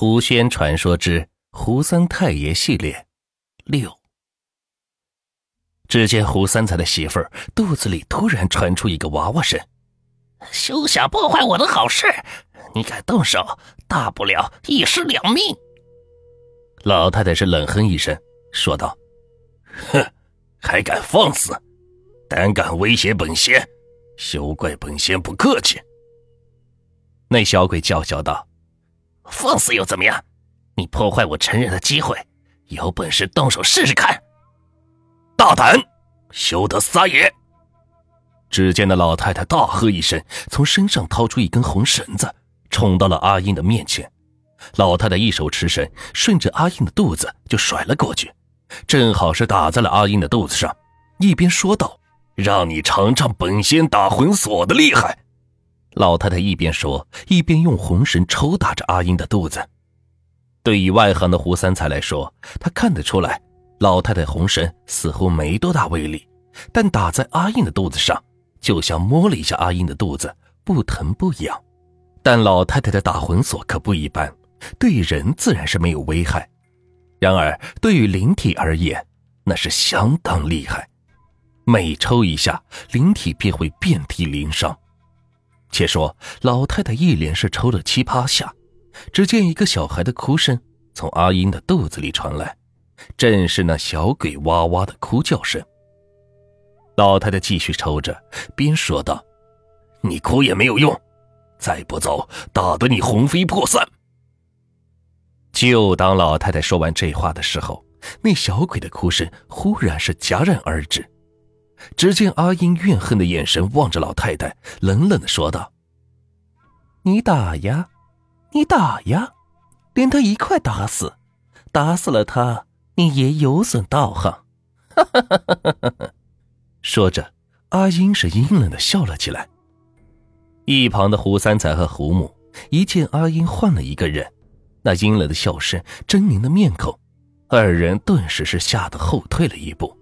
胡仙传说之胡三太爷系列六。只见胡三才的媳妇儿肚子里突然传出一个娃娃声：“休想破坏我的好事！你敢动手，大不了一尸两命。”老太太是冷哼一声，说道：“哼，还敢放肆，胆敢威胁本仙，休怪本仙不客气。”那小鬼叫嚣道。放肆又怎么样？你破坏我成人的机会，有本事动手试试看！大胆，休得撒野！只见那老太太大喝一声，从身上掏出一根红绳子，冲到了阿英的面前。老太太一手持绳，顺着阿英的肚子就甩了过去，正好是打在了阿英的肚子上，一边说道：“让你尝尝本仙打魂锁的厉害。”老太太一边说，一边用红绳抽打着阿英的肚子。对于外行的胡三才来说，他看得出来，老太太红绳似乎没多大威力，但打在阿英的肚子上，就像摸了一下阿英的肚子，不疼不痒。但老太太的打魂锁可不一般，对人自然是没有危害，然而对于灵体而言，那是相当厉害。每抽一下，灵体便会遍体鳞伤。且说老太太一连是抽了七八下，只见一个小孩的哭声从阿英的肚子里传来，正是那小鬼哇哇的哭叫声。老太太继续抽着，边说道：“你哭也没有用，再不走，打得你魂飞魄散。”就当老太太说完这话的时候，那小鬼的哭声忽然是戛然而止。只见阿英怨恨的眼神望着老太太，冷冷的说道：“你打呀，你打呀，连他一块打死，打死了他，你也有损道行。”哈哈哈哈哈哈！说着，阿英是阴冷的笑了起来。一旁的胡三才和胡母一见阿英换了一个人，那阴冷的笑声、狰狞的面孔，二人顿时是吓得后退了一步。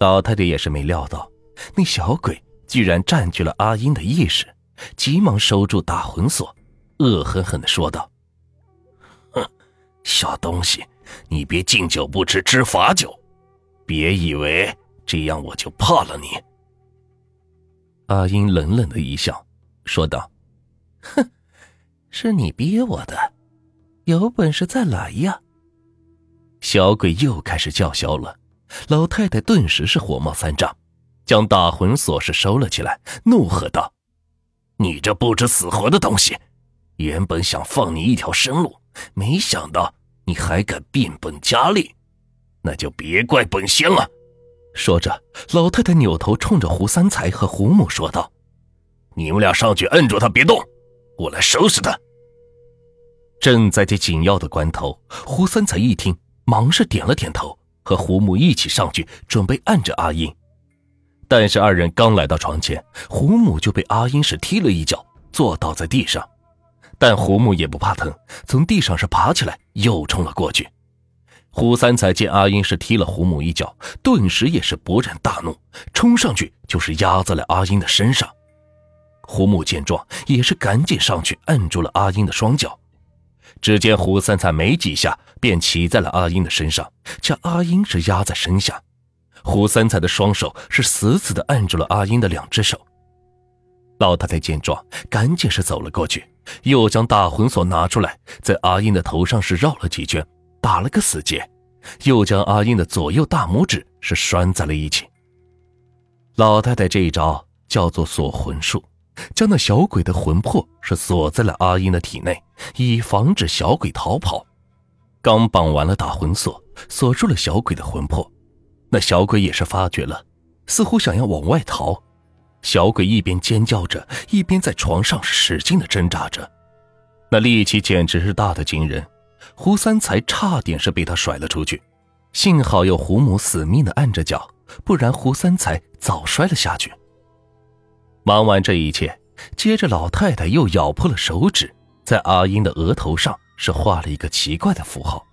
老太太也是没料到，那小鬼居然占据了阿英的意识，急忙收住打魂锁，恶狠狠的说道：“哼，小东西，你别敬酒不吃吃罚酒，别以为这样我就怕了你。”阿英冷冷的一笑，说道：“哼，是你逼我的，有本事再来呀！”小鬼又开始叫嚣了。老太太顿时是火冒三丈，将打魂锁是收了起来，怒喝道：“你这不知死活的东西！原本想放你一条生路，没想到你还敢变本加厉，那就别怪本仙了。”说着，老太太扭头冲着胡三才和胡母说道：“你们俩上去摁住他，别动，我来收拾他。”正在这紧要的关头，胡三才一听，忙是点了点头。和胡母一起上去，准备按着阿英，但是二人刚来到床前，胡母就被阿英是踢了一脚，坐倒在地上。但胡母也不怕疼，从地上是爬起来，又冲了过去。胡三才见阿英是踢了胡母一脚，顿时也是勃然大怒，冲上去就是压在了阿英的身上。胡母见状，也是赶紧上去按住了阿英的双脚。只见胡三才没几下便骑在了阿英的身上，将阿英是压在身下。胡三才的双手是死死的按住了阿英的两只手。老太太见状，赶紧是走了过去，又将大魂锁拿出来，在阿英的头上是绕了几圈，打了个死结，又将阿英的左右大拇指是拴在了一起。老太太这一招叫做锁魂术。将那小鬼的魂魄是锁在了阿英的体内，以防止小鬼逃跑。刚绑完了打魂锁，锁住了小鬼的魂魄，那小鬼也是发觉了，似乎想要往外逃。小鬼一边尖叫着，一边在床上使劲的挣扎着，那力气简直是大的惊人。胡三才差点是被他甩了出去，幸好有胡母死命的按着脚，不然胡三才早摔了下去。忙完这一切，接着老太太又咬破了手指，在阿英的额头上是画了一个奇怪的符号。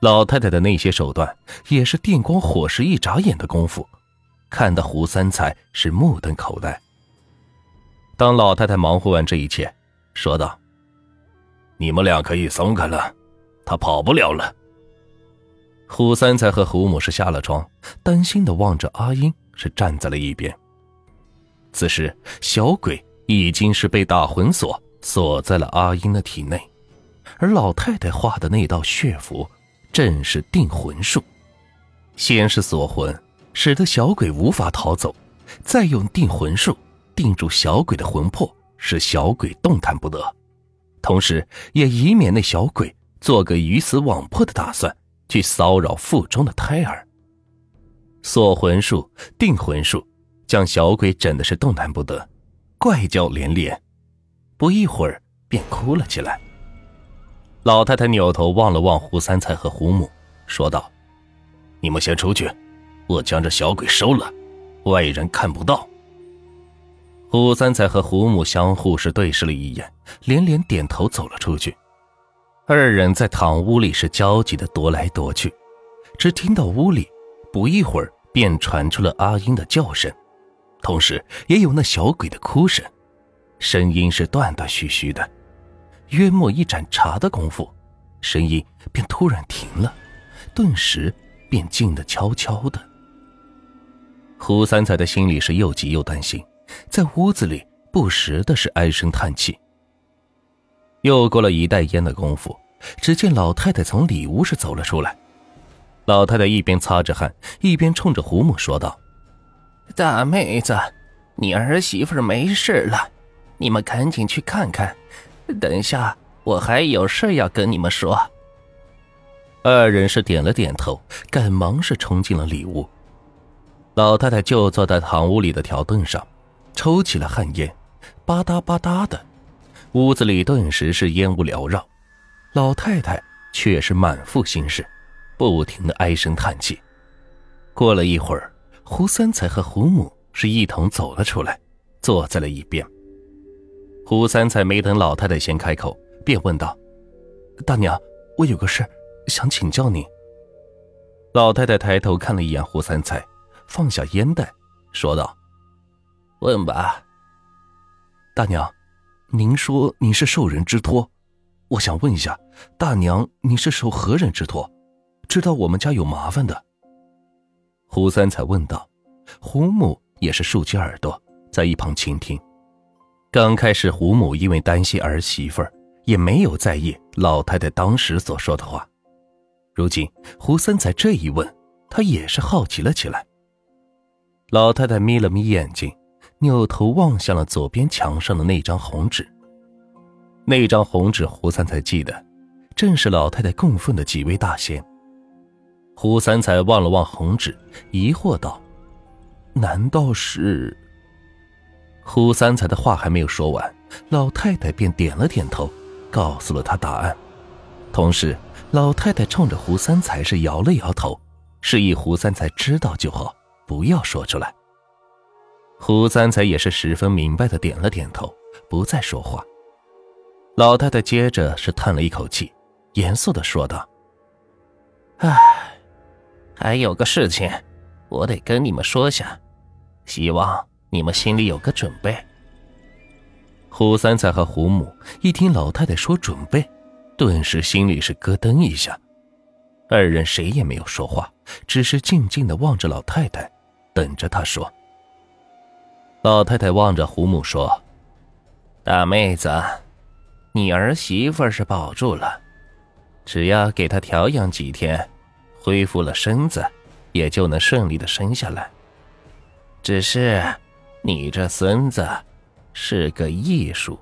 老太太的那些手段也是电光火石，一眨眼的功夫，看得胡三才是目瞪口呆。当老太太忙活完这一切，说道：“你们俩可以松开了，他跑不了了。胡三才和胡母是下了床，担心的望着阿英，是站在了一边。此时，小鬼已经是被打魂锁锁在了阿英的体内，而老太太画的那道血符，正是定魂术。先是锁魂，使得小鬼无法逃走，再用定魂术定住小鬼的魂魄，使小鬼动弹不得，同时也以免那小鬼做个鱼死网破的打算。去骚扰腹中的胎儿。锁魂术、定魂术，将小鬼整的是动弹不得，怪叫连连，不一会儿便哭了起来。老太太扭头望了望胡三才和胡母，说道：“你们先出去，我将这小鬼收了，外人看不到。”胡三才和胡母相互是对视了一眼，连连点头走了出去。二人在堂屋里是焦急的踱来踱去，只听到屋里不一会儿便传出了阿英的叫声，同时也有那小鬼的哭声，声音是断断续续的。约莫一盏茶的功夫，声音便突然停了，顿时便静得悄悄的。胡三才的心里是又急又担心，在屋子里不时的是唉声叹气。又过了一袋烟的功夫，只见老太太从里屋是走了出来。老太太一边擦着汗，一边冲着胡母说道：“大妹子，你儿媳妇没事了，你们赶紧去看看。等一下我还有事要跟你们说。”二人是点了点头，赶忙是冲进了里屋。老太太就坐在堂屋里的条凳上，抽起了旱烟，吧嗒吧嗒的。屋子里顿时是烟雾缭绕，老太太却是满腹心事，不停的唉声叹气。过了一会儿，胡三才和胡母是一同走了出来，坐在了一边。胡三才没等老太太先开口，便问道：“大娘，我有个事想请教您。”老太太抬头看了一眼胡三才，放下烟袋，说道：“问吧，大娘。”您说您是受人之托，我想问一下，大娘，您是受何人之托？知道我们家有麻烦的。胡三才问道。胡母也是竖起耳朵，在一旁倾听。刚开始，胡母因为担心儿媳妇儿，也没有在意老太太当时所说的话。如今胡三才这一问，他也是好奇了起来。老太太眯了眯眼睛。扭头望向了左边墙上的那张红纸。那张红纸，胡三才记得，正是老太太供奉的几位大仙。胡三才望了望红纸，疑惑道：“难道是？”胡三才的话还没有说完，老太太便点了点头，告诉了他答案。同时，老太太冲着胡三才是摇了摇头，示意胡三才知道就好，不要说出来。胡三才也是十分明白的点了点头，不再说话。老太太接着是叹了一口气，严肃的说道：“唉，还有个事情，我得跟你们说下，希望你们心里有个准备。”胡三才和胡母一听老太太说准备，顿时心里是咯噔一下，二人谁也没有说话，只是静静的望着老太太，等着她说。老太太望着胡母说：“大妹子，你儿媳妇是保住了，只要给她调养几天，恢复了身子，也就能顺利的生下来。只是，你这孙子是个艺术。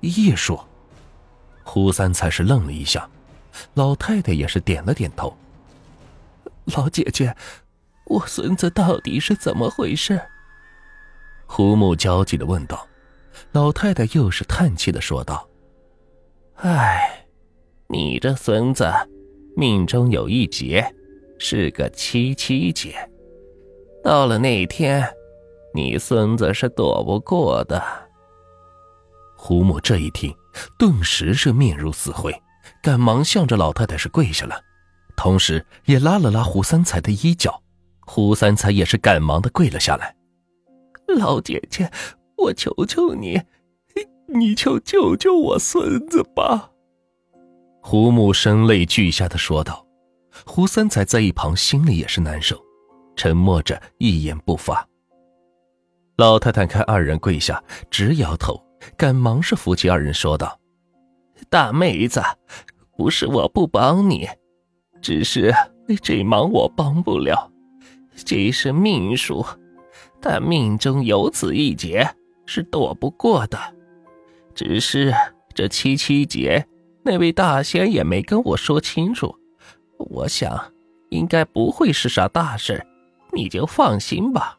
艺术。”胡三才是愣了一下，老太太也是点了点头。老姐姐，我孙子到底是怎么回事？胡母焦急的问道，老太太又是叹气的说道：“唉，你这孙子命中有一劫，是个七七劫。到了那天，你孙子是躲不过的。”胡母这一听，顿时是面如死灰，赶忙向着老太太是跪下了，同时也拉了拉胡三才的衣角，胡三才也是赶忙的跪了下来。老姐姐，我求求你，你就救救我孙子吧。”胡母声泪俱下的说道。胡三才在一旁心里也是难受，沉默着一言不发。老太太看二人跪下，直摇头，赶忙是扶起二人说道：“大妹子，不是我不帮你，只是这忙我帮不了，这是命数，但命中有此一劫，是躲不过的。只是这七七劫，那位大仙也没跟我说清楚。”我想，应该不会是啥大事，你就放心吧。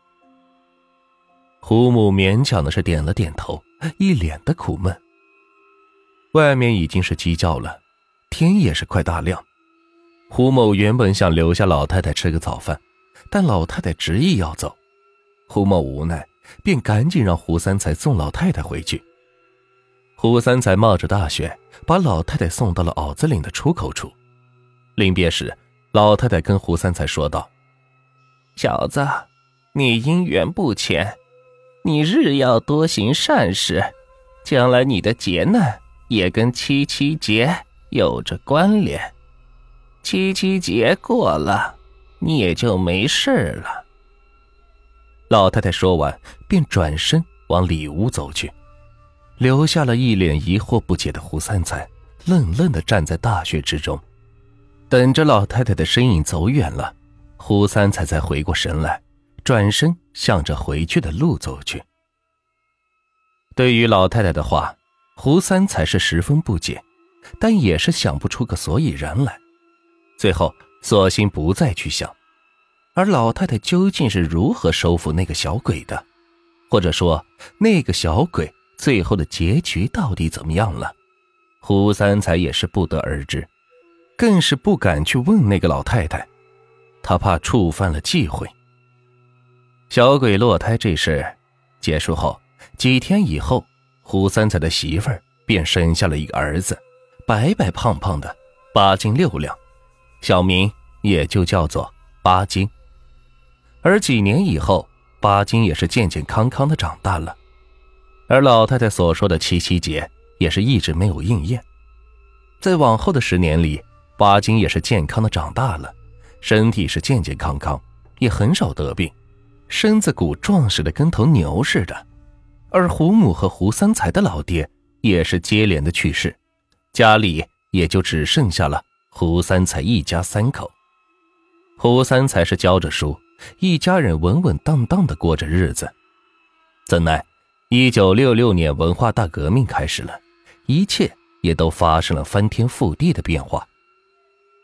胡母勉强的是点了点头，一脸的苦闷。外面已经是鸡叫了，天也是快大亮。胡某原本想留下老太太吃个早饭，但老太太执意要走，胡某无奈，便赶紧让胡三才送老太太回去。胡三才冒着大雪，把老太太送到了袄子岭的出口处。临别时，老太太跟胡三才说道：“小子，你姻缘不浅，你日要多行善事，将来你的劫难也跟七七劫有着关联。七七劫过了，你也就没事了。”老太太说完，便转身往里屋走去，留下了一脸疑惑不解的胡三才，愣愣的站在大雪之中。等着老太太的身影走远了，胡三才才回过神来，转身向着回去的路走去。对于老太太的话，胡三才是十分不解，但也是想不出个所以然来。最后，索性不再去想。而老太太究竟是如何收服那个小鬼的，或者说那个小鬼最后的结局到底怎么样了，胡三才也是不得而知。更是不敢去问那个老太太，他怕触犯了忌讳。小鬼落胎这事结束后，几天以后，胡三才的媳妇儿便生下了一个儿子，白白胖胖的，八斤六两，小名也就叫做八斤。而几年以后，八斤也是健健康康的长大了，而老太太所说的七七节也是一直没有应验，在往后的十年里。八斤也是健康的长大了，身体是健健康康，也很少得病，身子骨壮实的跟头牛似的。而胡母和胡三才的老爹也是接连的去世，家里也就只剩下了胡三才一家三口。胡三才是教着书，一家人稳稳当当的过着日子。怎奈，一九六六年文化大革命开始了，一切也都发生了翻天覆地的变化。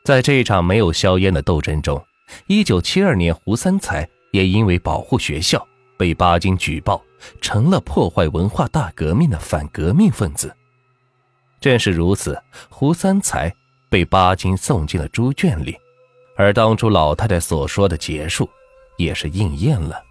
在这一场没有硝烟的斗争中，一九七二年，胡三才也因为保护学校被巴金举报，成了破坏文化大革命的反革命分子。正是如此，胡三才被巴金送进了猪圈里，而当初老太太所说的结束，也是应验了。